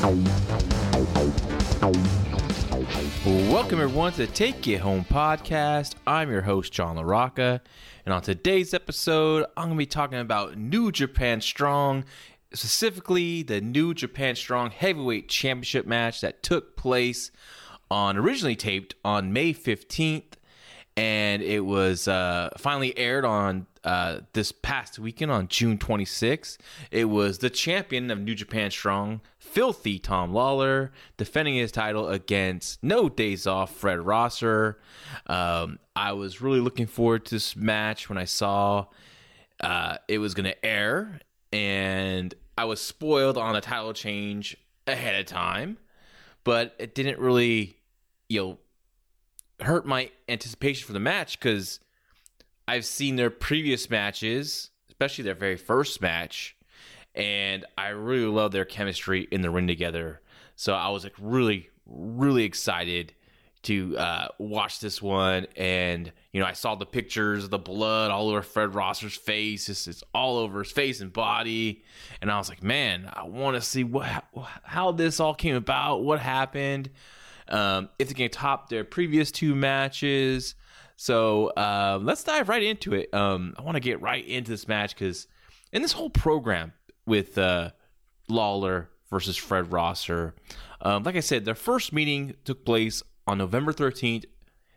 Welcome everyone to the Take It Home podcast. I'm your host John LaRocca, and on today's episode, I'm going to be talking about New Japan Strong, specifically the New Japan Strong Heavyweight Championship match that took place on originally taped on May 15th, and it was uh, finally aired on uh, this past weekend on June 26th. It was the champion of New Japan Strong, Filthy Tom Lawlor, defending his title against No Days Off Fred Rosser. Um, I was really looking forward to this match when I saw uh, it was going to air, and I was spoiled on a title change ahead of time, but it didn't really, you know, hurt my anticipation for the match because I've seen their previous matches, especially their very first match, and I really love their chemistry in the ring together. So I was like really, really excited to uh, watch this one, and you know I saw the pictures of the blood all over Fred Rosser's face. It's, it's all over his face and body, and I was like, man, I want to see what how this all came about, what happened, um, if they can top their previous two matches. So uh, let's dive right into it. Um, I want to get right into this match because in this whole program with uh, Lawlor versus Fred Rosser, um, like I said, their first meeting took place on November 13th,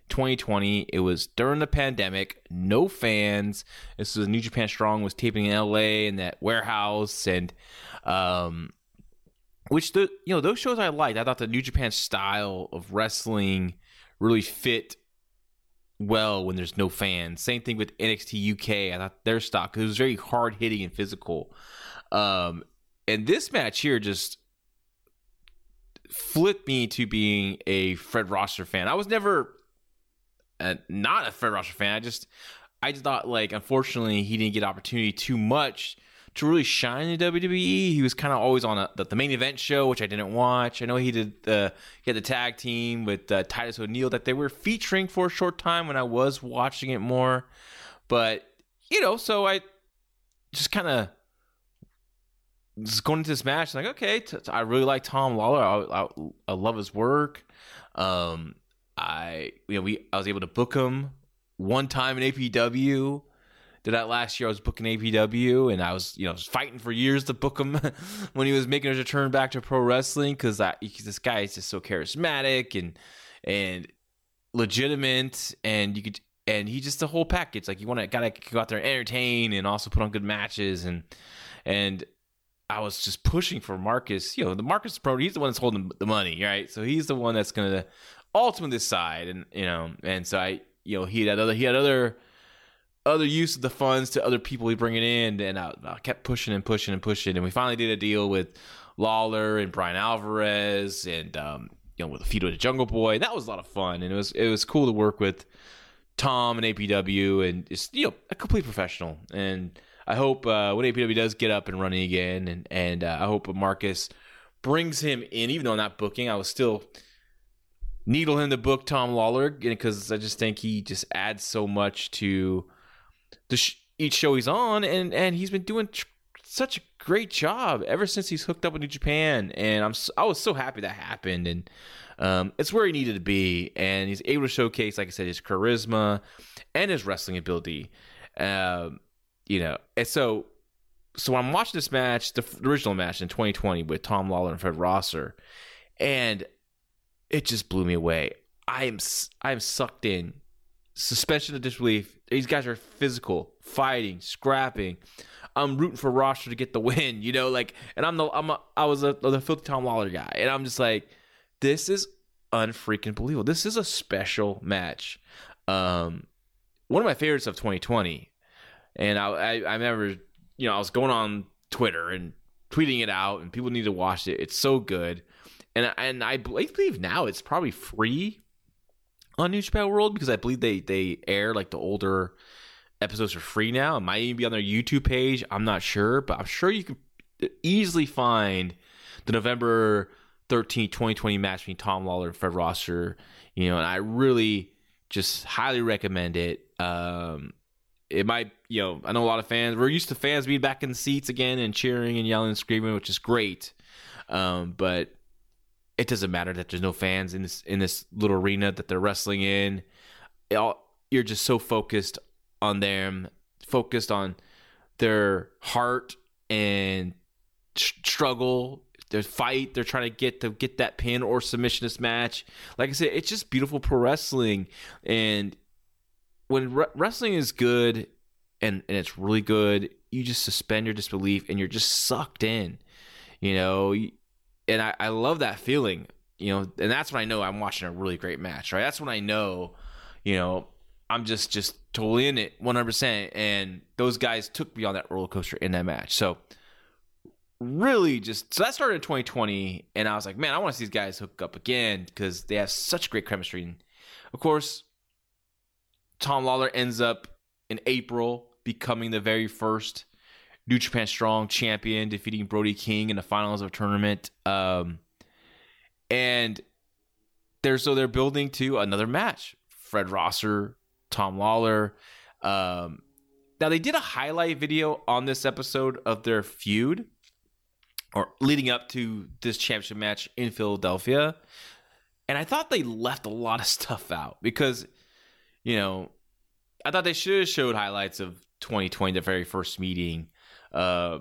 2020. It was during the pandemic, no fans. This was New Japan Strong was taping in LA in that warehouse and um which the you know those shows I liked. I thought the New Japan style of wrestling really fit well when there's no fans. Same thing with NXT UK. I thought their stock it was very hard hitting and physical. Um, and this match here just flipped me to being a Fred Rosser fan. I was never uh, not a Fred Rosser fan. I just I just thought like unfortunately he didn't get opportunity too much to really shine in WWE. He was kind of always on a, the, the, main event show, which I didn't watch. I know he did the he had the tag team with uh, Titus O'Neil that they were featuring for a short time when I was watching it more, but you know, so I just kind of just going into this match, like okay, t- t- I really like Tom Lawlor. I, I, I love his work. Um, I you know we I was able to book him one time in APW did that last year. I was booking APW, and I was you know fighting for years to book him when he was making his return back to pro wrestling because this guy is just so charismatic and and legitimate, and you could and he just the whole package. Like you want to gotta go out there and entertain and also put on good matches and and I was just pushing for Marcus. You know, the Marcus Pro, he's the one that's holding the money, right? So he's the one that's gonna ultimately decide, and you know, and so I, you know, he had other he had other other use of the funds to other people we bring it in, and I, I, kept pushing and pushing and pushing, and we finally did a deal with Lawlor and Bryan Alvarez, and um, you know with the with the Jungle Boy, that was a lot of fun, and it was it was cool to work with Tom and APW, and just you know a complete professional, and I hope uh, when APW does get up and running again, and and uh, I hope Marcus brings him in, even though I'm not booking, I was still needle him to book Tom Lawlor because I just think he just adds so much to the sh- each show he's on, and and he's been doing tr- such a great job ever since he's hooked up with New Japan, and I'm so, I was so happy that happened, and um, it's where he needed to be, and he's able to showcase, like I said, his charisma and his wrestling ability. Um, you know, and so so I'm watching this match, the original match in 2020 with Tom Lawlor and Fred Rosser, and it just blew me away. I am I am sucked in. Suspension of disbelief. These guys are physical, fighting, scrapping. I'm rooting for Rosser to get the win, you know, like, and I'm the I'm a, I was a, the filthy Tom Lawlor guy, and I'm just like, this is unfreaking believable. This is a special match. Um, one of my favorites of 2020, and I, I I remember, you know, I was going on Twitter and tweeting it out, and people need to watch it. It's so good, and and I believe now it's probably free on New Japan World because I believe they they air like the older episodes are free now. It might even be on their YouTube page. I'm not sure, but I'm sure you can easily find the November 13, 2020 match between Tom Lawlor and Fred Rosser. You know, and I really just highly recommend it. Um, it might, you know, I know a lot of fans. We're used to fans being back in the seats again and cheering and yelling and screaming, which is great. Um, but it doesn't matter that there's no fans in this in this little arena that they're wrestling in. All, you're just so focused on them, focused on their heart and struggle, their fight. They're trying to get to get that pin or submission match. Like I said, it's just beautiful pro wrestling, and when re- wrestling is good and and it's really good, you just suspend your disbelief and you're just sucked in. You know, and I, I love that feeling. You know, and that's when I know I'm watching a really great match. Right, that's when I know, you know, I'm just just totally in it 100%. And those guys took me on that roller coaster in that match. So really just so that started in 2020 and I was like, man, I want to see these guys hook up again because they have such great chemistry. And of course, Tom Lawlor ends up in April becoming the very first New Japan Strong champion, defeating Brody King in the finals of tournament. Um, and they're so they're building to another match. Fred Rosser Tom Lawlor. Um, now they did a highlight video on this episode of their feud, or leading up to this championship match in Philadelphia, and I thought they left a lot of stuff out because, you know, I thought they should have showed highlights of 2020, the very first meeting. Uh,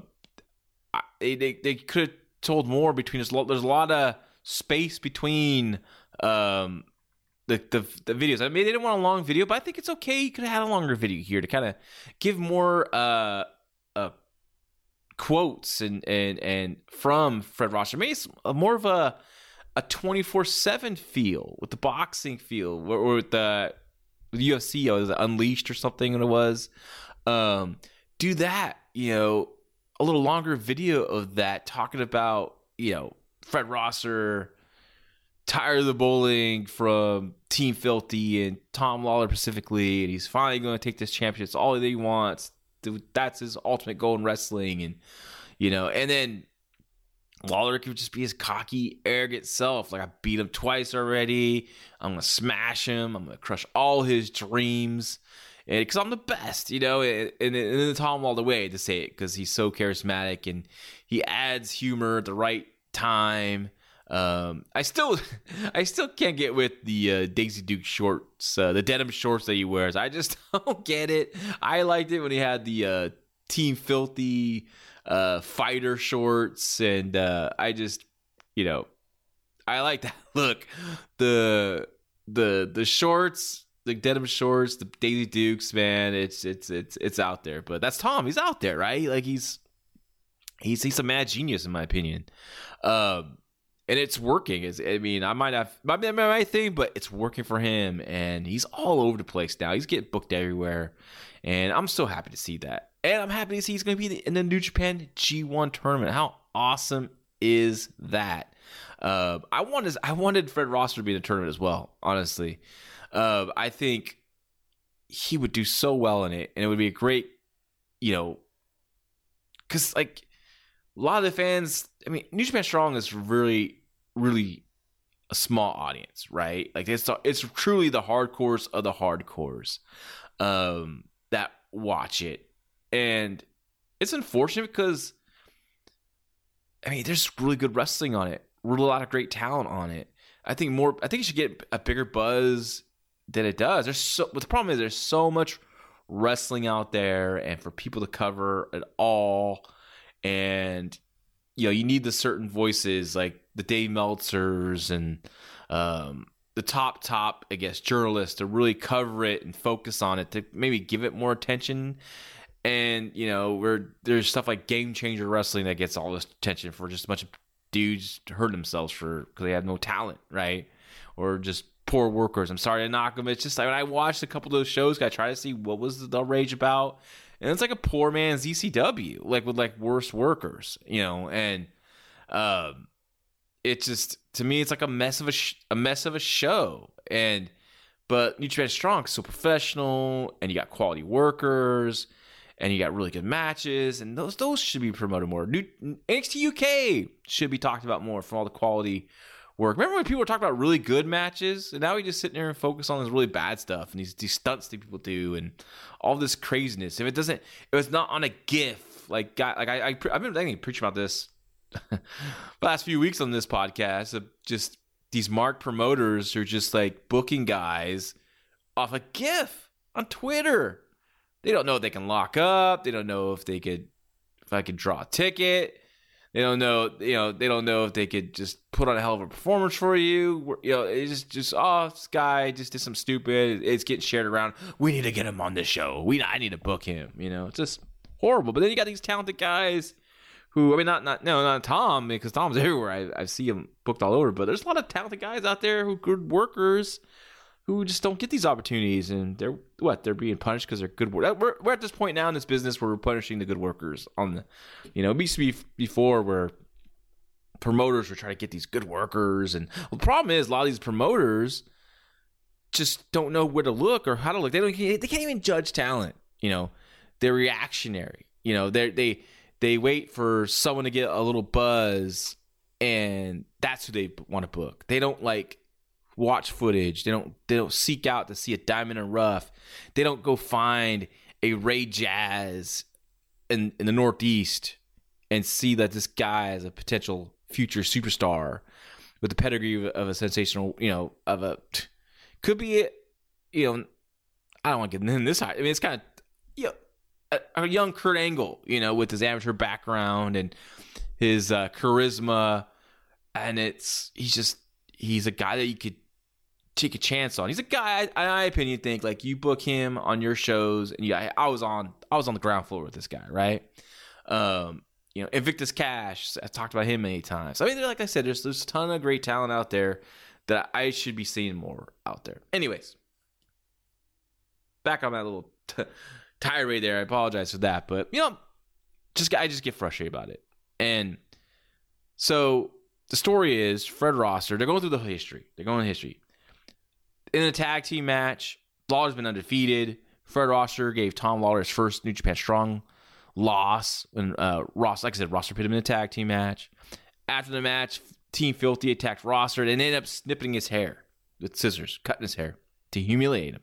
they they, could have told more between us. There's a lot of space between um, the, the, the videos. I mean, they didn't want a long video, but I think it's okay. You could have had a longer video here to kind of give more uh, uh, quotes and and and from Fred Rosser. Maybe it's more of a a twenty four seven feel with the boxing feel, or, or with the UFC. Or was it Unleashed or something? When it was, um, do that. You know, a little longer video of that talking about you know Fred Rosser tired of the bowling from Team Filthy and Tom Lawlor specifically, and he's finally going to take this championship. It's all that he wants. That's his ultimate goal in wrestling, and you know, and then Lawlor could just be his cocky, arrogant self. Like I beat him twice already. I'm gonna smash him. I'm gonna crush all his dreams, because I'm the best, you know. And, then Tom Lawlor way to say it because he's so charismatic and he adds humor at the right time. Um, I still, I still can't get with the uh, Daisy Duke shorts, uh, the denim shorts that he wears. I just don't get it. I liked it when he had the uh, Team Filthy uh, fighter shorts, and uh, I just, you know, I like that look. The the the shorts, the denim shorts, the Daisy Dukes, man, it's it's it's it's out there. But that's Tom. He's out there, right? Like he's he's he's a mad genius in my opinion. Um, and it's working. Is I mean, I might have might be my thing, but it's working for him, and he's all over the place now. He's getting booked everywhere, and I'm so happy to see that. And I'm happy to see he's going to be in the New Japan G1 tournament. How awesome is that? Uh, I wanted I wanted Fred Rosser to be in the tournament as well. Honestly, uh, I think he would do so well in it, and it would be a great, you know, because like a lot of the fans, I mean, New Japan Strong is really, really a small audience, right? Like it's it's truly the hardcores of the hardcores um, that watch it, and it's unfortunate because I mean, there's really good wrestling on it, a lot of great talent on it. I think more. I think it should get a bigger buzz than it does. There's so. But the problem is there's so much wrestling out there and for people to cover it all. And, you know, you need the certain voices like the Dave Meltzers and um, the top, top, I guess, journalists to really cover it and focus on it to maybe give it more attention. And, you know, where there's stuff like Game Changer Wrestling that gets all this attention for just a bunch of dudes hurt themselves for because they have no talent, right? Or just poor workers. I'm sorry to knock them. It's just like when I watched a couple of those shows, I try to see what was the rage about, and it's like a poor man's ECW, like with like worse workers, you know, and um, it just to me it's like a mess of a sh- a mess of a show, and but New Japan Strong so professional, and you got quality workers. And you got really good matches, and those those should be promoted more. New NXT UK should be talked about more for all the quality work. Remember when people were talking about really good matches, and now we just sit there and focus on this really bad stuff and these these stunts that people do and all this craziness. If it doesn't, if it's not on a GIF, like guy, like I, I I've been thinking preaching about this last few weeks on this podcast of just these mark promoters are just like booking guys off a GIF on Twitter. They don't know if they can lock up. They don't know if they could if I could draw a ticket. They don't know, you know, they don't know if they could just put on a hell of a performance for you. You know, it's just, oh, this guy just did some stupid. It's getting shared around. We need to get him on the show. We, I need to book him. You know, it's just horrible. But then you got these talented guys who, I mean, not, not, no, not Tom because Tom's everywhere. I, I see him booked all over. But there's a lot of talented guys out there who good workers who just don't get these opportunities and they're what they're being punished because they're good work. We're, we're at this point now in this business where we're punishing the good workers on the you know it used to be before where promoters were trying to get these good workers and well, the problem is a lot of these promoters just don't know where to look or how to look. They don't they can't even judge talent you know. They're reactionary you know. They they they wait for someone to get a little buzz and that's who they want to book. They don't like watch footage. They don't they don't seek out to see a diamond in rough. They don't go find a Ray Jaz in in the Northeast and see that this guy is a potential future superstar with the pedigree of, a sensational, you know, of a could be, it. you know, I don't want to get in this high. I mean, it's kind of, you know, a, a, young Kurt Angle, you know, with his amateur background and his uh, charisma, and it's he's just he's a guy that you could take a chance on. He's a guy, in my opinion, think like you book him on your shows, and yeah, I was on, I was on the ground floor with this guy, right? Um, you know, Invictus Khash, I talked about him many times. I mean, like I said, there's there's a ton of great talent out there that I should be seeing more out there. Anyways, back on that little t- tirade there. I apologize for that, but you know, just I just get frustrated about it. And so the story is Fred Rosser. They're going through the history. They're going through history in a tag team match, Lawlor's been undefeated. Fred Rosser gave Tom Lawlor his first New Japan Strong loss when uh, Ross, like I said, Rosser put him in a tag team match. After the match, Team Filthy attacked Rosser and ended up snipping his hair with scissors, cutting his hair to humiliate him.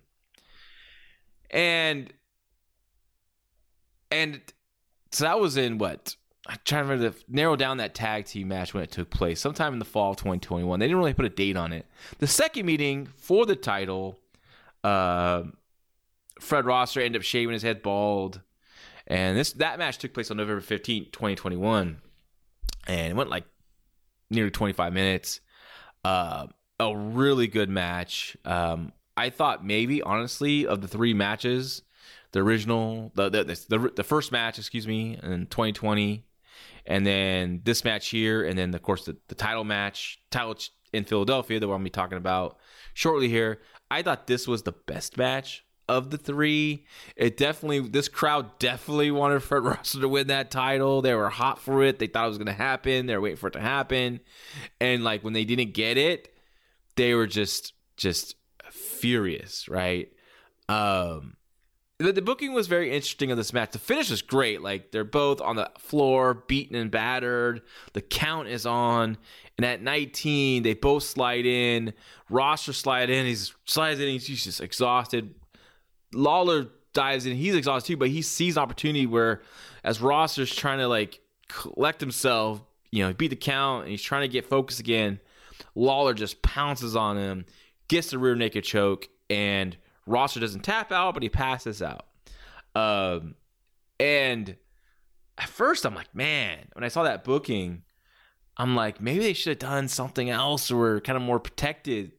And and so that was in what I'm trying to to narrow down that tag team match when it took place, sometime in the fall of 2021. They didn't really put a date on it. The second meeting for the title, uh, Fred Rosser ended up shaving his head bald, and this that match took place on November 15, 2021, and it went like nearly 25 minutes. Uh, a really good match. Um, I thought maybe honestly of the three matches, the original, the the the, the first match, excuse me, in 2020 and then this match here, and then of course the, the title match, title in Philadelphia that we're gonna be talking about shortly here. I thought this was the best match of the three. It definitely, this crowd definitely wanted Fred Rosser to win that title. They were hot for it. They thought it was gonna happen. They were waiting for it to happen, and like when they didn't get it, they were just just furious, right? Um, the, the booking was very interesting of this match. The finish is great. Like they're both on the floor, beaten and battered. The count is on, and at 19, they both slide in. Rosser slide in. He's slides in. He's, just exhausted. Lawlor dives in. He's exhausted too, but he sees an opportunity where, as Rosser's trying to like collect himself, you know, beat the count, and he's trying to get focused again. Lawlor just pounces on him, gets the rear naked choke, and Rosser doesn't tap out, but he passes out. Um, and at first, I'm like, man, when I saw that booking, I'm like, maybe they should have done something else or kind of more protected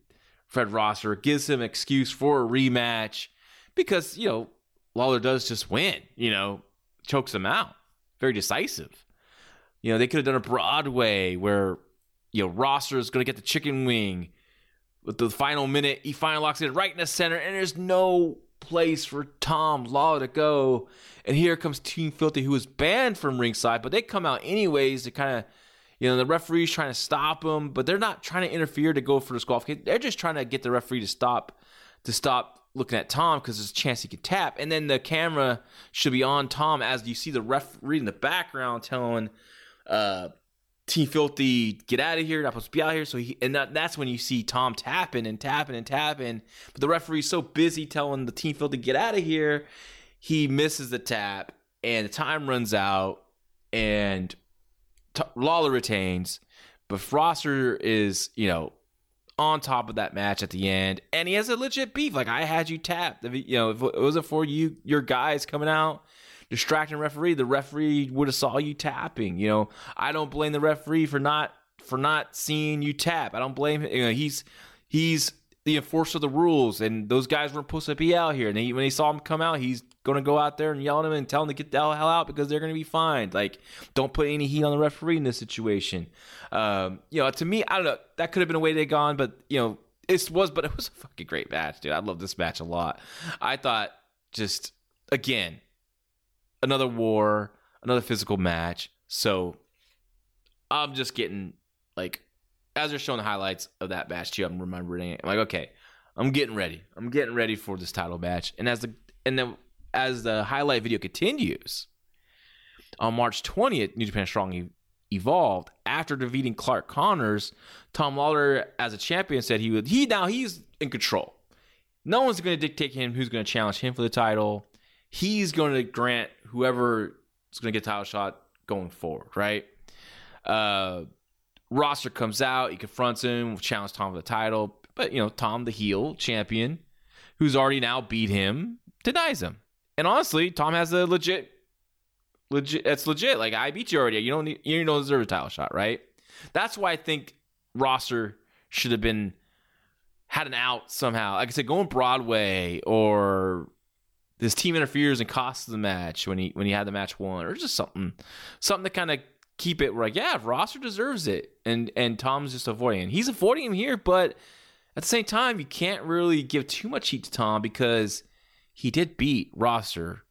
Fred Rosser, gives him excuse for a rematch because, you know, Lawlor does just win, you know, chokes him out. Very decisive. You know, they could have done a Broadway where, you know, Rosser is going to get the chicken wing with the final minute. He finally locks it right in the center, and there's no place for Tom Law to go. And here comes Team Filthy, who was banned from ringside, but they come out anyways to kind of, you know, the referee's trying to stop them, but they're not trying to interfere to go for the golf. They're just trying to get the referee to stop, to stop looking at Tom because there's a chance he could tap. And then the camera should be on Tom as you see the referee in the background telling uh, Team Filthy, get out of here, not supposed to be out here. So he and that, that's when you see Tom tapping and tapping and tapping. But the referee's so busy telling the Team Filthy get out of here, he misses the tap and the time runs out and T- Lawlor retains. But Rosser is, you know, on top of that match at the end, and he has a legit beef. Like I had you tapped. You know, if it wasn't for you, your guys coming out distracting referee, the referee would have saw you tapping. You know, I don't blame the referee for not for not seeing you tap. I don't blame him. You know, he's he's the enforcer of the rules, and those guys weren't supposed to be out here. And he, when he saw him come out, he's going to go out there and yell at him and tell him to get the hell out because they're going to be fined. Like, don't put any heat on the referee in this situation. Um, you know, to me, I don't know. That could have been a way they gone, but you know, it was. But it was a fucking great match, dude. I love this match a lot. I thought just again another war, another physical match. So I'm just getting like as they're showing the highlights of that match too, I'm remembering it. I'm like, okay, I'm getting ready. I'm getting ready for this title match. And as the and then as the highlight video continues, on March 20th, New Japan Strong evolved after defeating Clark Connors. Tom Lawlor, as a champion, said he would. He now he's in control. No one's going to dictate him who's going to challenge him for the title he's going to grant whoever is going to get title shot going forward, right? Uh, Rosser comes out, he confronts him, challenges Tom for the title, but you know Tom, the heel champion, who's already now beat him, denies him. And honestly, Tom has a legit, legit. That's legit. Like I beat you already. You don't need, you don't deserve a title shot, right? That's why I think Rosser should have been had an out somehow. Like I said, going Broadway or this team interferes and costs the match when he when he had the match won, or just something something to kind of keep it like yeah, Rosser deserves it, and and Tom's just avoiding. He's avoiding him here, but at the same time, you can't really give too much heat to Tom because he did beat Rosser,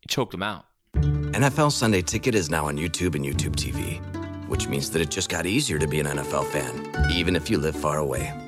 he choked him out. NFL Sunday Ticket is now on YouTube and YouTube TV, which means that it just got easier to be an NFL fan, even if you live far away.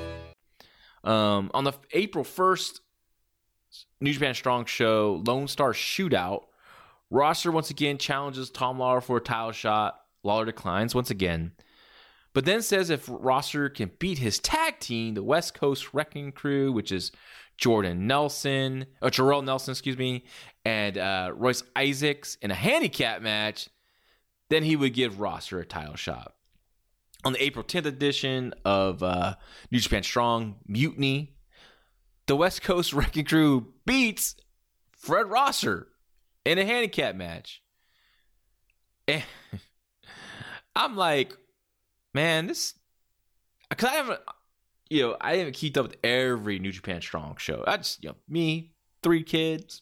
Um, on the April 1st New Japan Strong show, Lone Star Shootout, Rosser once again challenges Tom Lawlor for a title shot. Lawlor declines once again, but then says if Rosser can beat his tag team, the West Coast Wrecking Crew, which is Jordan Nelson, or Jorel Nelson, excuse me, and uh, Royce Isaacs in a handicap match, then he would give Rosser a title shot on the April 10th edition of uh, New Japan Strong Mutiny, the West Coast Wrecking Crew beats Fred Rosser in a handicap match. And I'm like, man, this because I haven't, you know, I haven't kept up with every New Japan Strong show. I just, you know, me, three kids.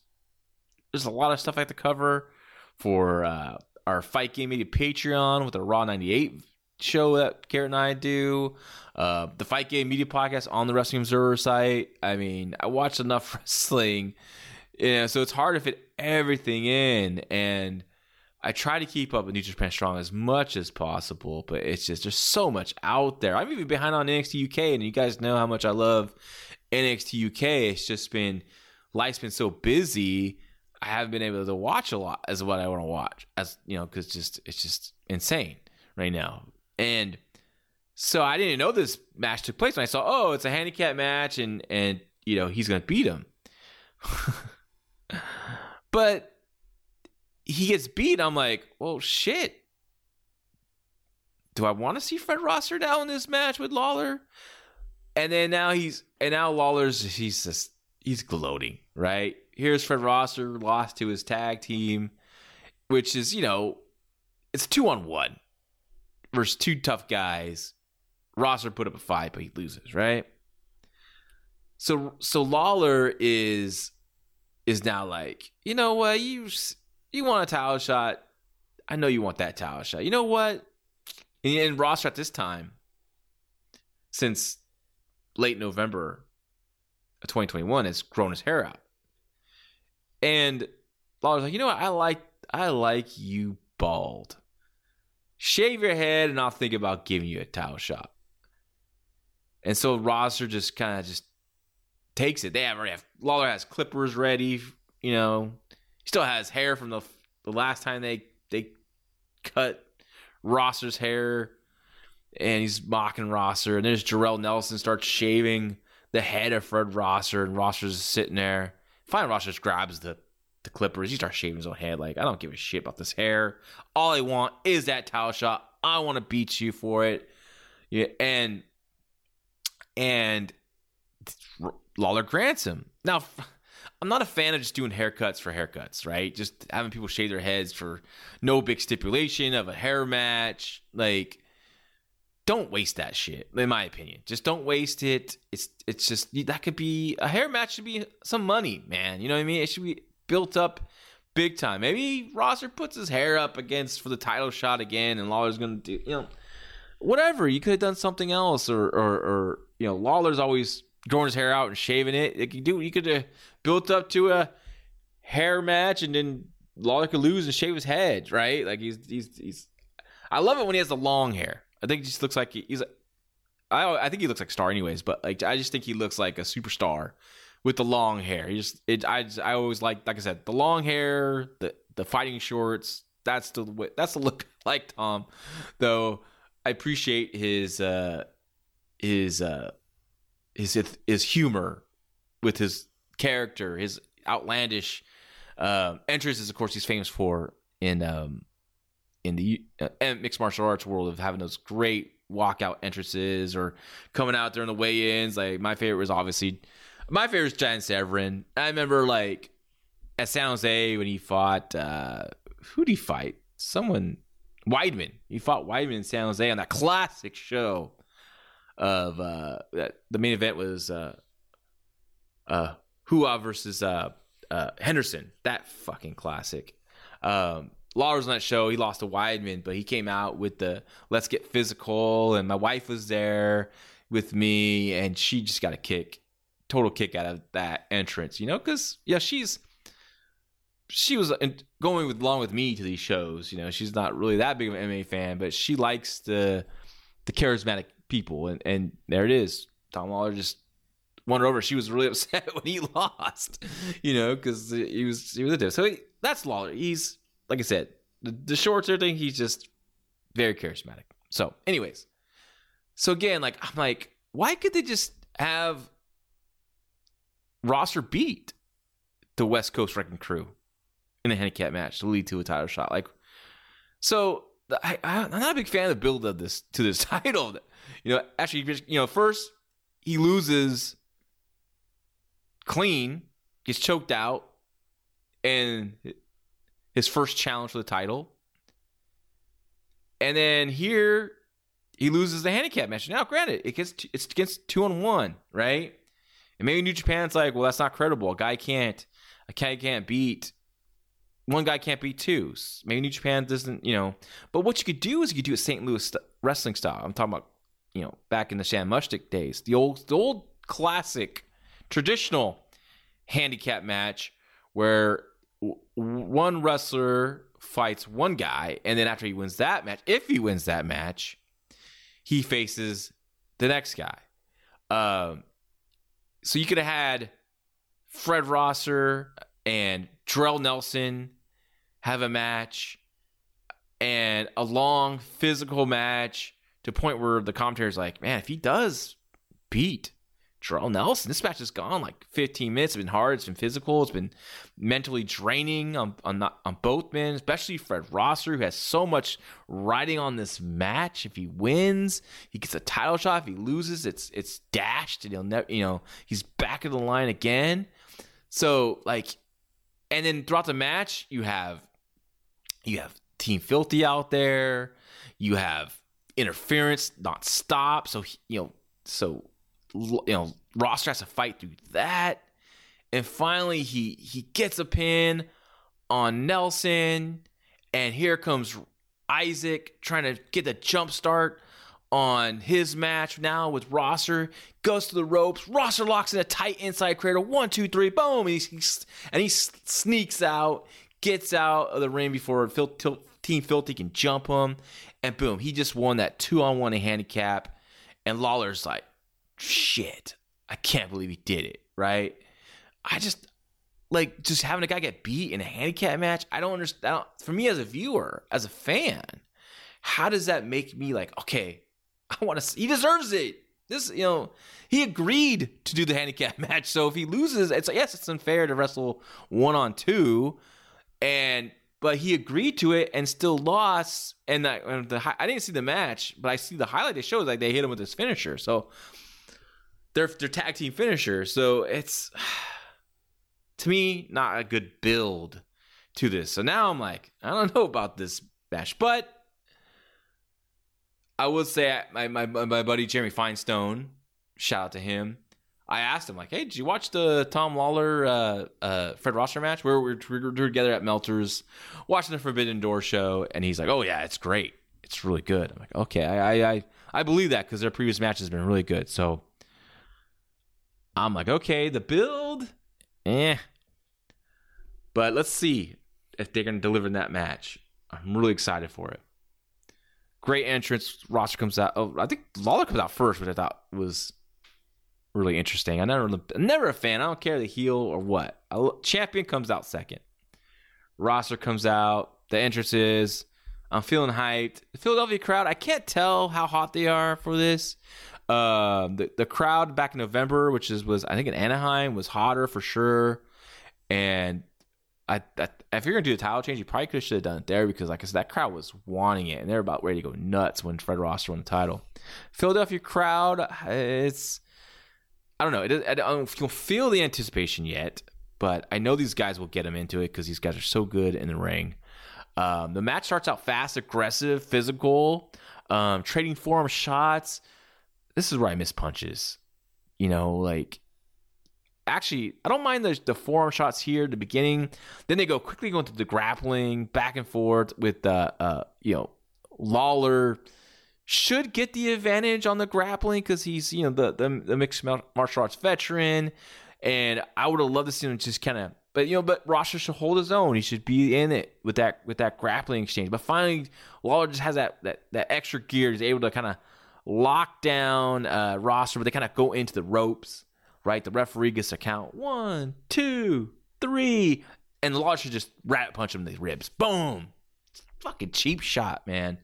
There's a lot of stuff I have to cover for uh, our Fight Game Media Patreon with the Raw 98 show that Garrett and I do, uh, the Fight Game Media Podcast on the Wrestling Observer site. I mean, I watch enough wrestling, so it's hard to fit everything in. And I try to keep up with New Japan Strong as much as possible, but it's just there's so much out there. I'm even behind on NXT UK, and you guys know how much I love NXT UK. It's just been life's been so busy. I haven't been able to watch a lot as what I want to watch, as you know, because just it's just insane right now. And so I didn't know this match took place. When I saw, oh, it's a handicap match, and and you know he's gonna beat him, but he gets beat. I'm like, well, shit. Do I want to see Fred Rosser now in this match with Lawlor? And then now he's and now Lawlor's he's just he's gloating, right? Here's Fred Rosser lost to his tag team, which is you know it's two on one versus two tough guys. Rosser put up a fight, but he loses, right? So so Lawlor is is now like, you know what, you you want a title shot. I know you want that title shot. You know what? And, and Rosser at this time, since late November of 2021, has grown his hair out. And Lawlor's like, you know what? I like I like you bald. Shave your head, and I'll think about giving you a towel shot. And so Rosser just kind of just takes it. They have already have Lawlor has clippers ready. You know, he still has hair from the the last time they they cut Rosser's hair, and he's mocking Rosser. And there's Jorel Nelson starts shaving the head of Fred Rosser, and Rosser's sitting there. Finally, Rosser just grabs the the clippers. He starts shaving his own head. Like I don't give a shit about this hair. All I want is that towel shot. I want to beat you for it. Yeah, and and Lawlor grants him. Now, I'm not a fan of just doing haircuts for haircuts, right? Just having people shave their heads for no big stipulation of a hair match. Like, don't waste that shit, in my opinion. Just don't waste it. It's it's just that could be a hair match should be some money, man. You know what I mean? It should be built up big time. Maybe Rosser puts his hair up against for the title shot again, and Lawlor's gonna do you know whatever. You could have done something else, or or, or you know, Lawlor's always growing his hair out and shaving it. You could do. You could have built up to a hair match, and then Lawlor could lose and shave his head, right? Like he's he's he's. I love it when he has the long hair. I think he just looks like he, he's. I I think he looks like star, anyways. But like I just think he looks like a superstar with the long hair. He just it. I just, I always like like I said the long hair, the the fighting shorts. That's the. That's the look I like Tom, though. I appreciate his uh his uh his his humor with his character, his outlandish uh, entrances. Of course, he's famous for in um, in the uh, mixed martial arts world of having those great walkout entrances or coming out during the weigh-ins. Like my favorite was obviously my favorite is Giant Severin. I remember like at San Jose when he fought uh, who did he fight? Someone Weidman. He fought Weidman in San Jose on that classic show of uh, the main event was uh, uh, Rua versus uh, uh, Henderson. That fucking classic. Um, Lawlor's on that show. He lost to Weidman, but he came out with the "Let's get physical," and my wife was there with me, and she just got a kick, total kick out of that entrance. You know, because yeah, she's she was uh, going with along with me to these shows. You know, she's not really that big of an MMA fan, but she likes the the charismatic people, and and there it is. Tom Lawlor just won her over. She was really upset when he lost, you know, because he was he was a diff. So he, that's Lawlor. He's like I said, the, the shorts. He's just very charismatic. So, anyways, so again, like I'm like, why could they just have Rosser beat the West Coast Wrecking Crew in a handicap match to lead to a title shot? Like, so I, am not a big fan of the build of this to this title. You know, actually, you know, first he loses clean, gets choked out, and his first challenge for the title. And then here he loses the handicap match. Now, granted, it gets it's against two on one, right? And maybe New Japan's like, well, that's not credible. A guy can't, a guy can't beat one guy can't beat two. Maybe New Japan doesn't, you know. But what you could do is you could do a St. Louis st- wrestling style. I'm talking about, you know, back in the Sam Muchnick days, the old, the old classic, traditional handicap match where w- one wrestler fights one guy, and then after he wins that match, if he wins that match, he faces the next guy. Um, so you could have had Fred Rosser and Jorel Nelson have a match and a long physical match to point where the commentator's like, man, if he does beat Jorel Nelson, this match has gone like 15 minutes. It's been hard. It's been physical. It's been mentally draining on on, not, on both men, especially Fred Rosser, who has so much riding on this match. If he wins, he gets a title shot. If he loses, it's it's dashed, and he'll never, you know, he's back in the line again. So like, and then throughout the match, you have you have Team Filthy out there. You have interference not stop. So you know, so you know, Rosser has to fight through that. And finally, he he gets a pin on Nelson, and here comes Isaac trying to get the jump start on his match now with Rosser. Goes to the ropes. Rosser locks in a tight inside cradle. One, two, three, boom. And, he's, and he sneaks out, gets out of the ring before Team Filthy can jump him. And boom, he just won that two on one handicap. And Lawlor's like, shit, I can't believe he did it, right? I just like just having a guy get beat in a handicap match. I don't understand. I don't, for me as a viewer, as a fan, how does that make me like, okay, I want to. He deserves it. This, you know, he agreed to do the handicap match. So if he loses, it's like yes, it's unfair to wrestle one on two, and but he agreed to it and still lost. And, that, and the I didn't see the match, but I see the highlight. It shows like they hit him with his finisher. So they're they're tag team finisher. So it's to me not a good build to this. So now I'm like, I don't know about this match, but I will say my my my buddy Jeremy Finestone, shout out to him. I asked him like, "Hey, did you watch the Tom Lawlor uh, uh, Fred Rosser match where we were, together at Melters watching the Forbidden Door show?" And he's like, "Oh yeah, it's great. It's really good." I'm like, "Okay, I I I, believe that because their previous match has been really good." So I'm like, "Okay, the build, eh." But let's see if they're going to deliver in that match. I'm really excited for it. Great entrance. Rosser comes out. Oh, I think Lawlor comes out first, which I thought was really interesting. I never, never a fan. I don't care the heel or what. Champion comes out second. Rosser comes out. The entrances. I'm feeling hyped. The Philadelphia crowd. I can't tell how hot they are for this. Uh, the the crowd back in November, which is was I think in Anaheim, was hotter for sure. And I, I if you're gonna do the title change, you probably could should have done it there because, like I said, that crowd was wanting it and they're about ready to go nuts when Fred Rosser won the title. Philadelphia crowd, it's I don't know. It, I don't feel the anticipation yet, but I know these guys will get them into it because these guys are so good in the ring. Um, the match starts out fast, aggressive, physical, um, trading forearm shots. This is where I miss punches. You know, like actually, I don't mind the the forearm shots here at the beginning. Then they go quickly going into the grappling back and forth with the uh, uh, you know Lawlor should get the advantage on the grappling because he's you know the, the, the mixed martial arts veteran, and I would have loved to see him just kind of. But you know, but Rosser should hold his own. He should be in it with that with that grappling exchange. But finally, Lawlor just has that that, that extra gear. He's able to kind of lock down uh, Rosser, but they kind of go into the ropes. Right, the referee gets to count one, two, three, and Lawlor should just rat punch him in the ribs. Boom! Fucking cheap shot, man.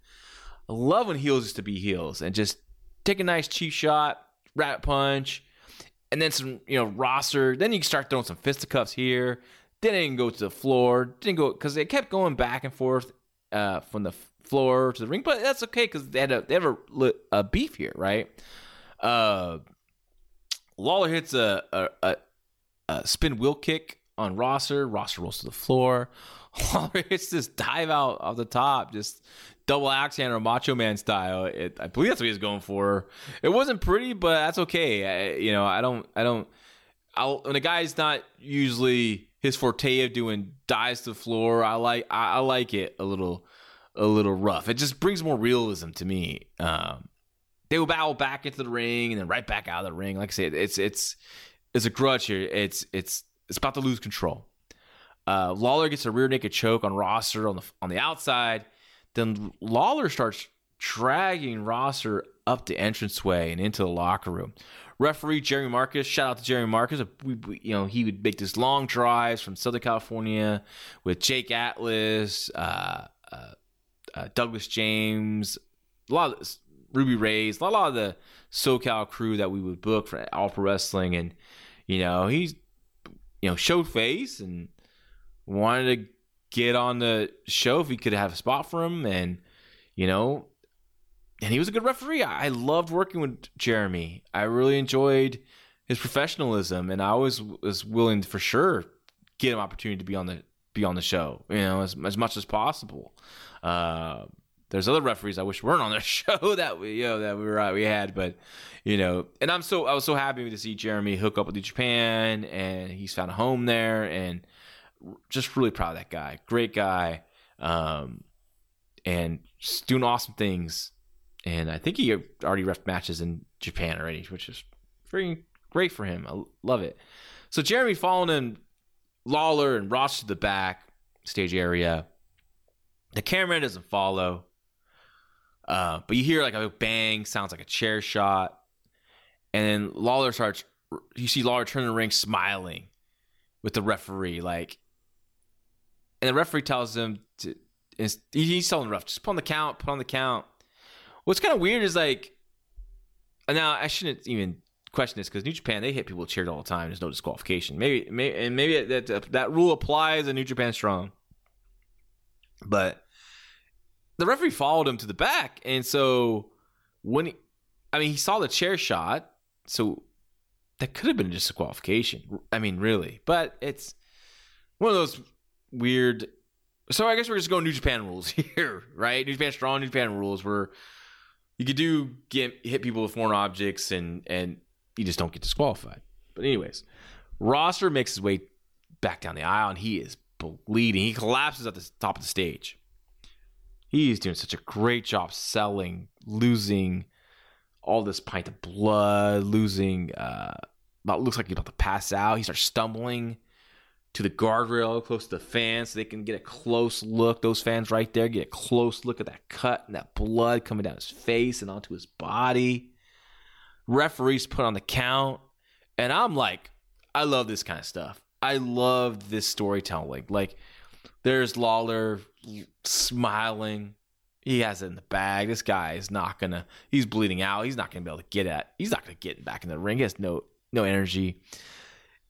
I love when heels used to be heels and just take a nice cheap shot, rat punch, and then some, you know, Rosser. Then you can start throwing some fisticuffs here. Then it can go to the floor. Didn't go because they kept going back and forth uh, from the floor to the ring, but that's okay because they had a they have a, a beef here, right? Uh, Lawlor hits a, a, a, a spin wheel kick on Rosser. Rosser rolls to the floor. Lawlor hits this dive out of the top, just double axe handle Macho Man style. It, I believe that's what he was going for. It wasn't pretty, but that's okay. I, you know, I don't, I don't. I'll, when a guy's not usually his forte of doing dives to the floor. I like I, I like it a little a little rough. It just brings more realism to me. Um, they will battle back into the ring and then right back out of the ring. Like I said, it's it's it's a grudge here. It's it's it's about to lose control. Uh, Lawlor gets a rear naked choke on Rosser on the on the outside. Then Lawlor starts dragging Rosser up the entranceway and into the locker room. Referee Jerry Marcus, shout out to Jerry Marcus. We, we, you know, he would make this long drives from Southern California with Jake Atlas, uh, uh, uh, Douglas James, a lot of Ruby Raze, a lot of the SoCal crew that we would book for Alpha Wrestling, and you know, he's you know showed face and wanted to get on the show if he could have a spot for him, and you know, and he was a good referee. I loved working with Jeremy. I really enjoyed his professionalism, and I always was willing to, for sure get him opportunity to be on the be on the show. You know, as as much as possible. Uh, there's other referees I wish weren't on their show that we you know that we were we had, but you know, and I'm so I was so happy to see Jeremy hook up with Japan, and he's found a home there, and just really proud of that guy. Great guy, um, and doing awesome things and I think he already ref matches in Japan already, which is very great for him. I love it. So Jeremy following in Lawlor and Ross to the back stage area. The camera doesn't follow, uh, but you hear like a bang, sounds like a chair shot, and then Lawlor starts. You see Lawlor turn the ring, smiling with the referee, like, and the referee tells him to. He's telling the ref, just put on the count, put on the count What's kind of weird is like, now I shouldn't even question is because New Japan they hit people with chairs all the time. There's no disqualification. Maybe, maybe and maybe that that uh, rule applies in New Japan Strong, but the referee followed him to the back, and so when he, I mean, he saw the chair shot, so that could have been a disqualification. I mean, really, but it's one of those weird. So I guess we're just going New Japan rules here, right? New Japan Strong, New Japan rules. We're you could do get hit people with foreign objects and and you just don't get disqualified. But anyways, Rosser makes his way back down the aisle and he is bleeding. He collapses at the top of the stage. He's doing such a great job selling, losing all this pint of blood, losing uh looks like he's about to pass out. He starts stumbling to the guardrail close to the fans so they can get a close look. Those fans right there get a close look at that cut and that blood coming down his face and onto his body. Referees put on the count. And I'm like, I love this kind of stuff. I love this storytelling. Like, there's Lawlor smiling. He has it in the bag. This guy is not gonna. He's bleeding out. He's not gonna be able to get at. He's not gonna get back in the ring. He has no no energy.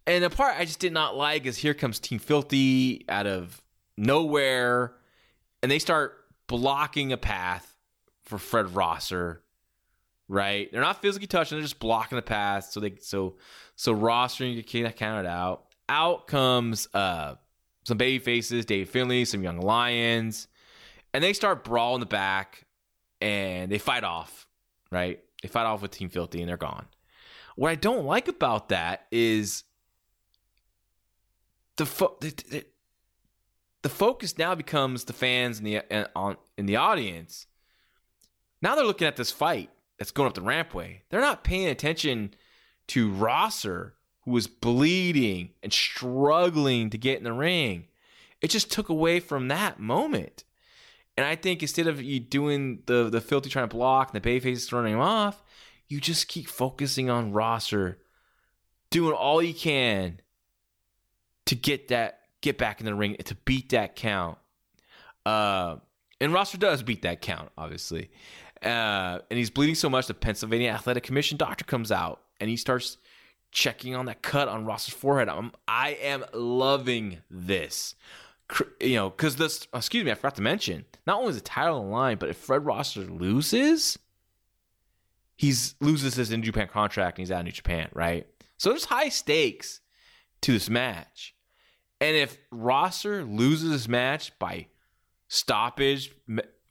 And the part I just did not like is here comes Team Filthy out of nowhere, and they start blocking a path for Fred Rosser. Right? They're not physically touching; they're just blocking the path. So they so so Rosser you get counted out. Out comes uh, some baby faces, Dave Finlay, some young lions, and they start brawling the back, and they fight off. Right? They fight off with Team Filthy, and they're gone. What I don't like about that is the, fo- the, the, the focus now becomes the fans in the on in the audience. Now they're looking at this fight that's going up the rampway. They're not paying attention to Rosser, who was bleeding and struggling to get in the ring. It just took away from that moment. And I think instead of you doing the the filthy trying to block and the bay faces throwing him off, you just keep focusing on Rosser, doing all you can to get that get back in the ring to beat that count. Uh, and Rosser does beat that count, obviously. Uh, and he's bleeding so much, the Pennsylvania Athletic Commission doctor comes out and he starts checking on that cut on Rosser's forehead. I'm, I am loving this. You know, because this, excuse me, I forgot to mention, not only is the title on the line, but if Fred Rosser loses, he's loses his New Japan contract and he's out of New Japan, right? So there's high stakes to this match. And if Rosser loses this match by stoppage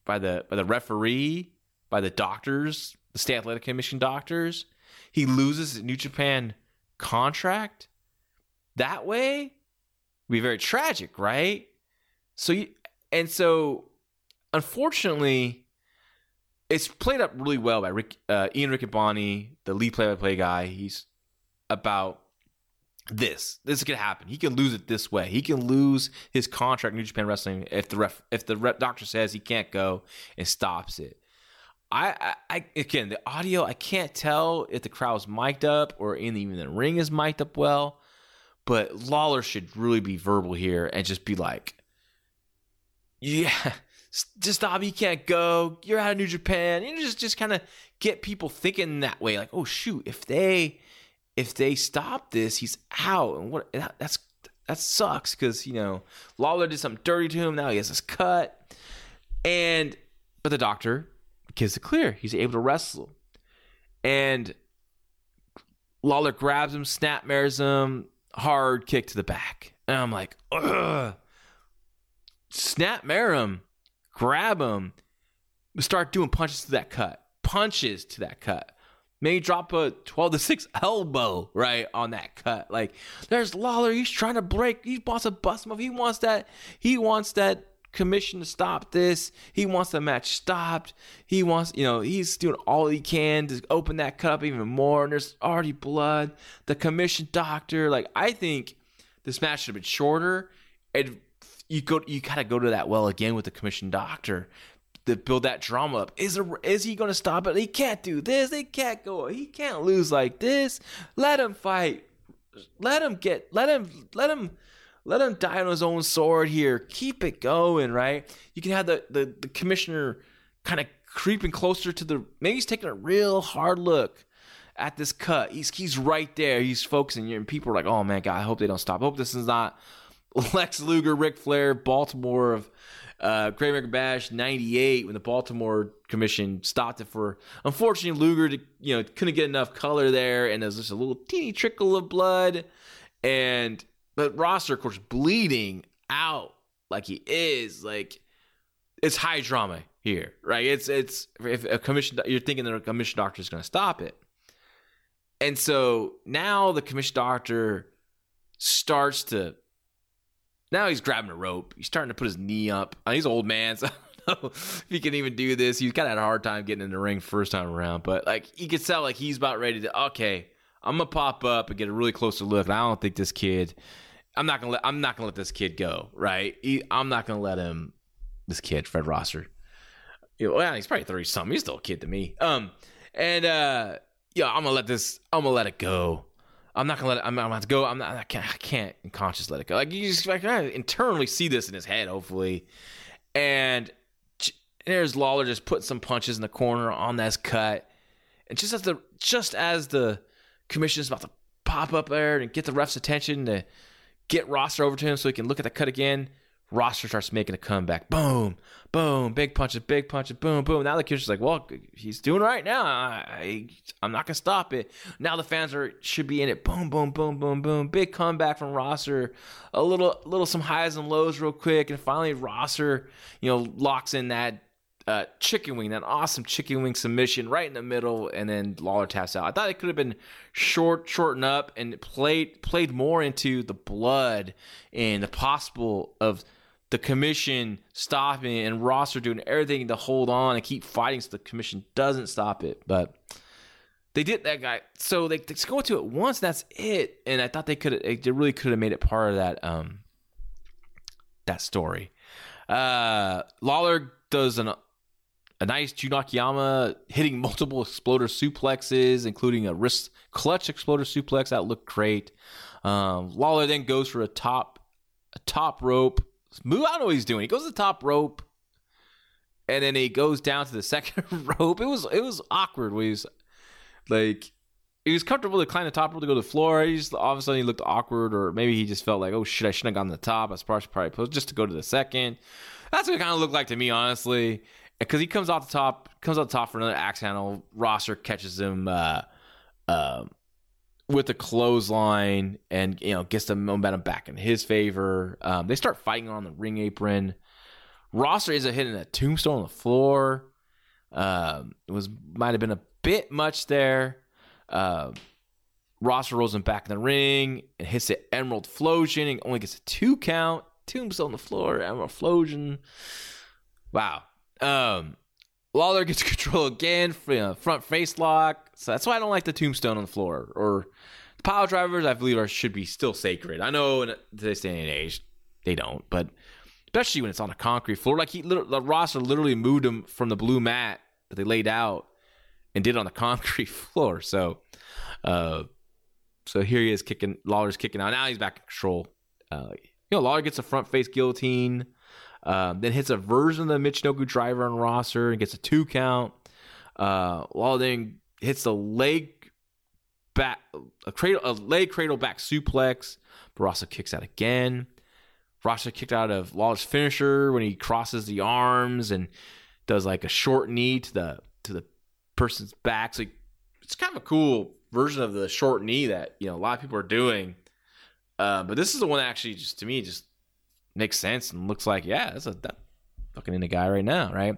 by the by the referee, by the doctors, the state athletic commission doctors, he loses his New Japan contract. That way, be very tragic, right? So you and so unfortunately, it's played up really well by Rick, uh, Ian Riccaboni, the lead play-by-play guy. He's about this. This could happen. He can lose it this way. He can lose his contract New Japan Wrestling if the ref, if the rep doctor says he can't go and stops it. I, I, again the audio I can't tell if the crowd's mic'd up or in even the ring is mic'd up well, but Lawlor should really be verbal here and just be like, yeah, just stop. You can't go. You're out of New Japan. You just just kind of get people thinking that way. Like, oh shoot, if they if they stop this, he's out. And what that, that's that sucks because you know Lawlor did something dirty to him. Now he has this cut, and but the doctor gives it clear. He's able to wrestle, and Lawlor grabs him, snap mares him, hard kick to the back, and I'm like, ugh. Snap mare him, grab him, start doing punches to that cut, punches to that cut. Maybe drop a 12 to 6 elbow right on that cut. Like there's Lawlor. He's trying to break. He wants to bust him up. He wants that. He wants that commission to stop this he wants the match stopped he wants you know he's doing all he can to open that cut up even more and there's already blood the commission doctor like i think this match should have been shorter and you go you gotta go to that well again with the commission doctor to build that drama up. Is there, is he going to stop it? He can't do this. He can't go. He can't lose like this. Let him fight. Let him get. Let him. Let him. Let him die on his own sword here. Keep it going, right? You can have the the, the commissioner kind of creeping closer to the. Maybe he's taking a real hard look at this cut. He's he's right there. He's focusing. And people are like, "Oh man, God, I hope they don't stop. I hope this is not Lex Luger, Ric Flair, Baltimore of uh, American Bash '98 when the Baltimore Commission stopped it for. Unfortunately, Luger you know couldn't get enough color there, and there's just a little teeny trickle of blood, and but Rosser, of course, bleeding out like he is like it's high drama here, right? It's it's if a commission you're thinking that a commission doctor is going to stop it, and so now the commission doctor starts to now he's grabbing a rope. He's starting to put his knee up. Uh, he's an old man, so if he can even do this. He's kind of had a hard time getting in the ring first time around, but like you could tell, like he's about ready to. Okay, I'm gonna pop up and get a really closer look. And I don't think this kid. I'm not gonna let. I'm not gonna let this kid go. Right? He, I'm not gonna let him. This kid, Fred Rosser. You know, well, he's probably thirty something. He's still a kid to me. Um, and uh, yeah, I'm gonna let this. I'm gonna let it go. I'm not gonna let it. I'm, I'm gonna have to go. I'm not. I can't. I can't conscious let it go. Like you just like I internally see this in his head, hopefully. And there's Lawlor just putting some punches in the corner on that cut, and just as the just as the commission is about to pop up there and get the ref's attention to get Rosser over to him so he can look at the cut again, Rosser starts making a comeback. Boom, boom, big punches, big punches, boom, boom. Now the kid's like, well, he's doing right now. I, I'm not gonna stop it. Now the fans are should be in it. Boom, boom, boom, boom, boom. Big comeback from Rosser. A little, little some highs and lows real quick, and finally Rosser, you know, locks in that uh, chicken wing, that awesome chicken wing submission right in the middle, and then Lawlor taps out. I thought it could have been short, shortened up, and played played more into the blood and the possible of the commission stopping and Rosser doing everything to hold on and keep fighting so the commission doesn't stop it. But they did that guy. So they, they go to it once. That's it. And I thought they could. They really could have made it part of that. Um, that story. Uh, Lawlor does an a nice Jun Akiyama hitting multiple exploder suplexes, including a wrist clutch exploder suplex that looked great. Um, Lawlor then goes for a top a top rope move. I don't know what he's doing. He goes to the top rope, and then he goes down to the second rope. It was it was awkward. He was like, he was comfortable to climb the top rope to go to the floor. He just all of a sudden he looked awkward, or maybe he just felt like, oh shit, I shouldn't have gone to the top. I was probably probably just to go to the second. That's what it kind of looked like to me, honestly. Because he comes off the top, comes off the top for another axe handle. Rosser catches him. Uh, uh, with the clothesline and you know gets the momentum back in his favor. Um, they start fighting on the ring apron. Rosser is hitting a tombstone on the floor. Um, it was might have been a bit much there. Uh, Rosser rolls him back in the ring and hits the Emerald Flowsion and only gets a two count. Tombstone on the floor, Emerald Flowsion. Wow. Um, Lawlor gets control again, front face lock. So that's why I don't like the Tombstone on the floor. Or the pile drivers, I believe, are should be still sacred. I know in today's day and age they don't, but especially when it's on a concrete floor. Like he, the Rosser literally moved him from the blue mat that they laid out and did it on the concrete floor. So, uh, so here he is kicking. Lawlor's kicking out. Now he's back in control. Uh, you know, Lawlor gets a front face guillotine, um, then hits a version of the Michinoku driver on Rosser and gets a two count. Uh, hits the leg back, a cradle, a leg cradle back suplex. Barasa kicks out again. Rosser kicked out of Lawlor's finisher when he crosses the arms and does like a short knee to the to the person's back. So it's kind of a cool version of the short knee that you know a lot of people are doing. Uh, but this is the one actually just to me just makes sense and looks like yeah, that's a that fucking in the guy right now, right?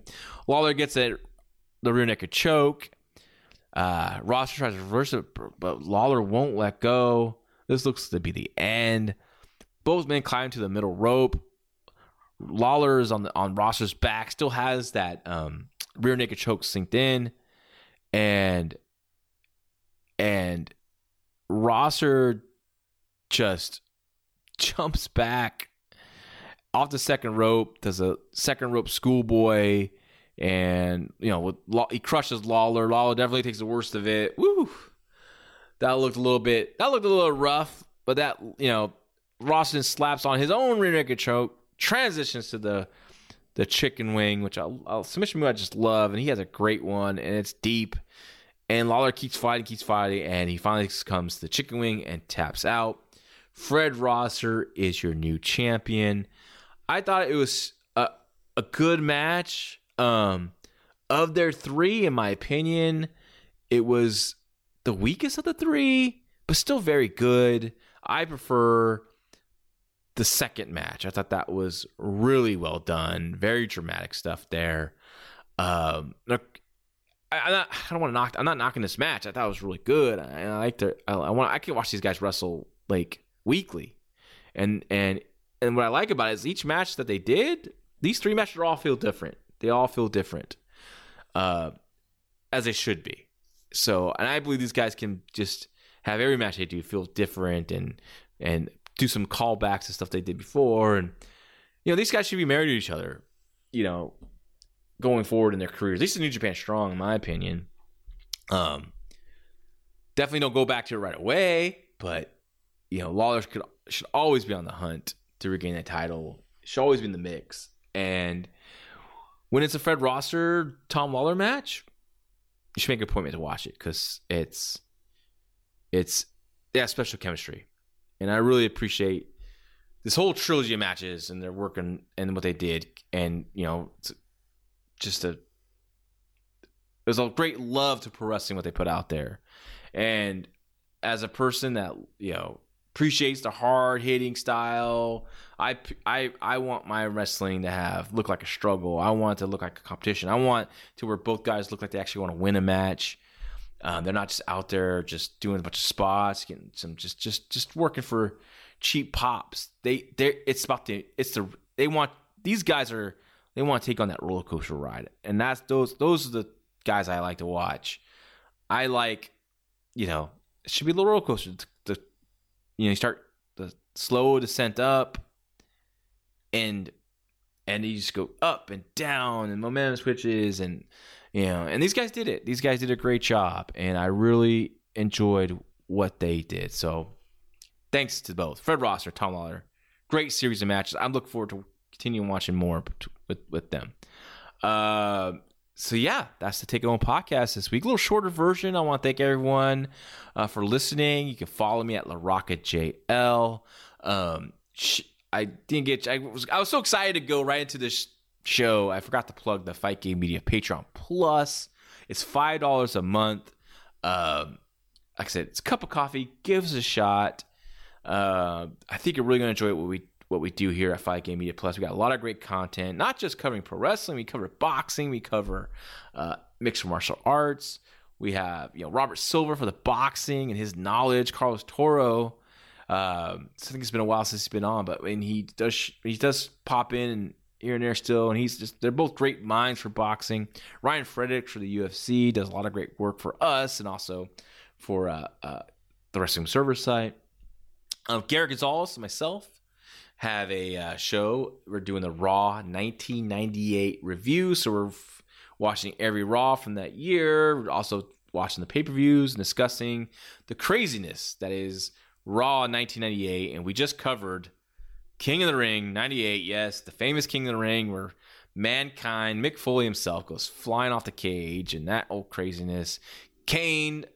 Lawlor gets it, the rear naked choke. Uh, Rosser tries to reverse it, but Lawlor won't let go. This looks to be the end. Both men climb to the middle rope. Lawlor is on the on Rosser's back, still has that um, rear naked choke synced in, and and Rosser just jumps back off the second rope, does a second rope schoolboy, and you know with he crushes Lawlor. Lawlor definitely takes the worst of it. Woo! That looked a little bit. That looked a little rough, but that you know Roston slaps on his own rear naked choke, transitions to the the chicken wing, which I'll submission move I just love, and he has a great one, and it's deep. And Lawlor keeps fighting, keeps fighting, and he finally comes to the chicken wing and taps out. Fred Rosser is your new champion. I thought it was a, a good match. Um, of their three, in my opinion, it was the weakest of the three, but still very good. I prefer the second match. I thought that was really well done. Very dramatic stuff there. Um, I, am not, I don't want to knock. I'm not knocking this match. I thought it was really good. I, I like to. I, I want. I can watch these guys wrestle like weekly, and and and what I like about it is each match that they did. These three matches all feel different. They all feel different, uh, as they should be. So, and I believe these guys can just have every match they do feel different and and do some callbacks and stuff they did before. And, you know, these guys should be married to each other, you know, going forward in their careers. At least in New Japan Strong, in my opinion. Um, definitely don't go back to it right away, but, you know, Lawlor could, should always be on the hunt to regain that title. Should always be in the mix. And when it's a Fred Rosser, Tom Lawlor match, you should make an appointment to watch it because it's, it's, yeah, special chemistry and I really appreciate this whole trilogy of matches and their work and, and what they did. And, you know, just a, there's a great love to pro wrestling, what they put out there. And as a person that, you know, appreciates the hard hitting style, I, I, I want my wrestling to have look like a struggle. I want it to look like a competition. I want to where both guys look like they actually want to win a match. Um, they're not just out there just doing a bunch of spots, getting some just just just working for cheap pops. They they it's about the it's the they want these guys are they want to take on that roller coaster ride, and that's those those are the guys I like to watch. I like, you know, it should be a little roller coaster. You know you start the slow descent up, and and you just go up and down, and momentum switches, and you know, and these guys did it. These guys did a great job, and I really enjoyed what they did. So, thanks to both Fred Rosser, Tom Lawlor. Great series of matches. I'm looking forward to continuing watching more with with them. Uh, so yeah, that's the Take Home podcast this week. A little shorter version. I want to thank everyone uh, for listening. You can follow me at LaRoccaJL. Um, I didn't get. I was I was so excited to go right into this show, I forgot to plug the Fight Game Media Patreon Plus. It's five dollars a month. Um, like I said, it's a cup of coffee. Give us a shot. Uh, I think you're really gonna enjoy what we what we do here at Fight Game Media Plus. We got a lot of great content, not just covering pro wrestling. We cover boxing. We cover uh, mixed martial arts. We have you know Robert Silver for the boxing and his knowledge. Carlos Toro. Um, I think it's been a while since he's been on, but when he does, he does pop in and here and there still, and he's just they're both great minds for boxing. Ryan Frederick for the UFC does a lot of great work for us and also for uh, uh, the Wrestling Observer site. Um, Garrett Gonzalez myself have a uh, show. We're doing the Raw 1998 review, so we're f- watching every Raw from that year. We're also watching the pay per views and discussing the craziness that is Raw 1998, and we just covered King of the Ring 98. Yes, the famous King of the Ring, where mankind, Mick Foley himself, goes flying off the cage, and that old craziness. Kane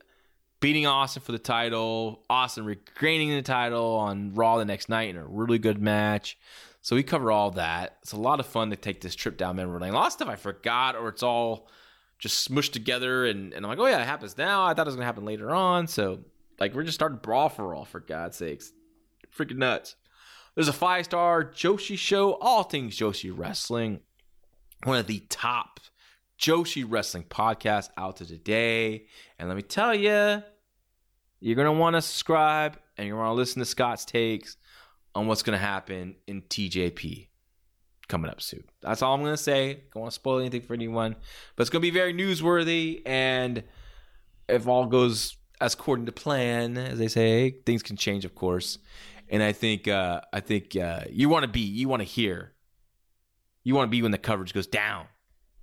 beating Austin for the title, Austin regaining the title on Raw the next night in a really good match. So we cover all that. It's a lot of fun to take this trip down memory lane. A lot of stuff I forgot, or it's all just smushed together, and, and I'm like, oh yeah, it happens now. I thought it was gonna happen later on. So like we're just starting brawl for all for God's sakes, freaking nuts. There's a five star Joshi show, all things Joshi wrestling, one of the top Joshi wrestling Podcast out to today. And let me tell you, you're gonna want to subscribe and you're gonna listen to Scott's takes on what's gonna happen in TJP coming up soon. That's all I'm gonna say. Don't want to spoil anything for anyone, but it's gonna be very newsworthy. And if all goes as according to plan, as they say, things can change, of course. And I think uh, I think uh, you want to be, you want to hear, you want to be when the coverage goes down,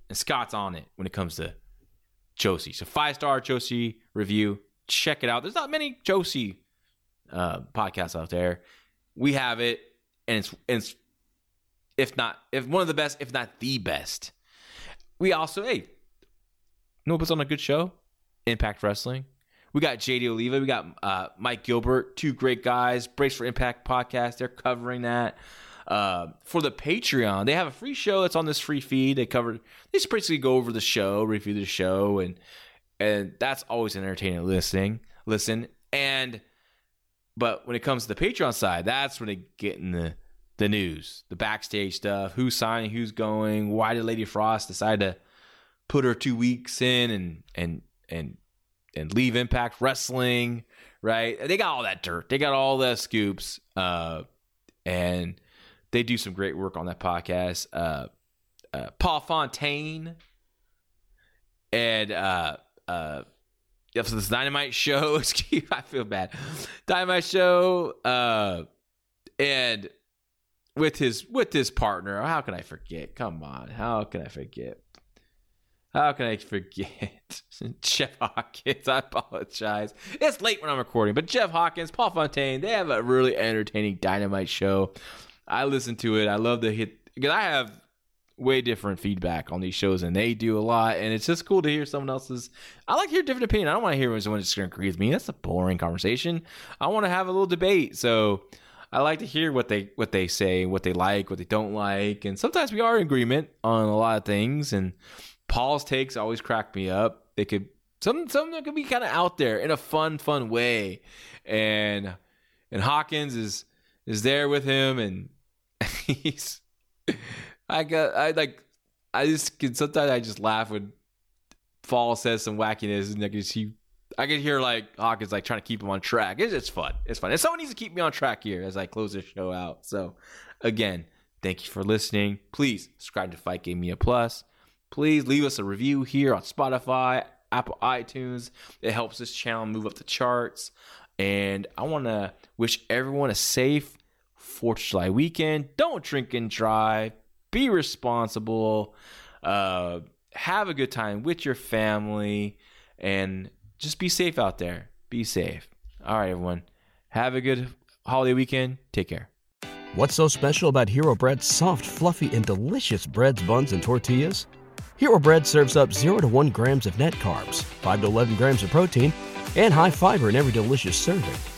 and Scott's on it when it comes to Joshi. So five star Joshi review, check it out. There's not many Joshi uh, podcasts out there. We have it, and it's and it's if not if one of the best, if not the best. We also hey, you what's on a good show? Impact Wrestling. We got JD Oliva. We got uh, Mike Gilbert. Two great guys. Brace for Impact podcast. They're covering that. Uh, for the Patreon, they have a free show that's on this free feed. They cover. They just basically go over the show, review the show, and and that's always entertaining listening. Listen and but when it comes to the Patreon side, that's when they get in the the news, the backstage stuff, who's signing, who's going, why did Lady Frost decide to put her two weeks in and and and and leave Impact Wrestling, right? They got all that dirt. They got all the scoops. Uh, and they do some great work on that podcast. Uh, uh, Paul Fontaine and uh, uh, yeah, so this Dynamite show. Excuse, I feel bad. Dynamite show, uh, and with his with his partner. How can I forget? Come on, how can I forget? How can I forget Jeff Hawkins? I apologize. It's late when I'm recording, but Jeff Hawkins, Paul Fontaine, they have a really entertaining Dynamite show. I listen to it. I love the hit because I have way different feedback on these shows and they do a lot, and it's just cool to hear someone else's. I like to hear different opinion. I don't want to hear when someone just going to agree with me. That's a boring conversation. I want to have a little debate. So I like to hear what they what they say, what they like, what they don't like, and sometimes we are in agreement on a lot of things. And Paul's takes always crack me up. They could some some that could be kind of out there in a fun fun way, and and Hawkins is is there with him, and he's I got I like I just can sometimes I just laugh when Paul says some wackiness, and I can see I can hear like Hawkins like trying to keep him on track. It's just fun. It's fun. And someone needs to keep me on track here as I close this show out. So again, thank you for listening. Please subscribe to Fight Game Media Plus. Please leave us a review here on Spotify, Apple iTunes. It helps this channel move up the charts. And I want to wish everyone a safe 4th of July weekend. Don't drink and drive. Be responsible. Uh, have a good time with your family. And just be safe out there. Be safe. All right, everyone. Have a good holiday weekend. Take care. What's so special about Hero Bread's soft, fluffy, and delicious breads, buns, and tortillas? Hero Bread serves up 0 to 1 grams of net carbs, 5 to 11 grams of protein, and high fiber in every delicious serving.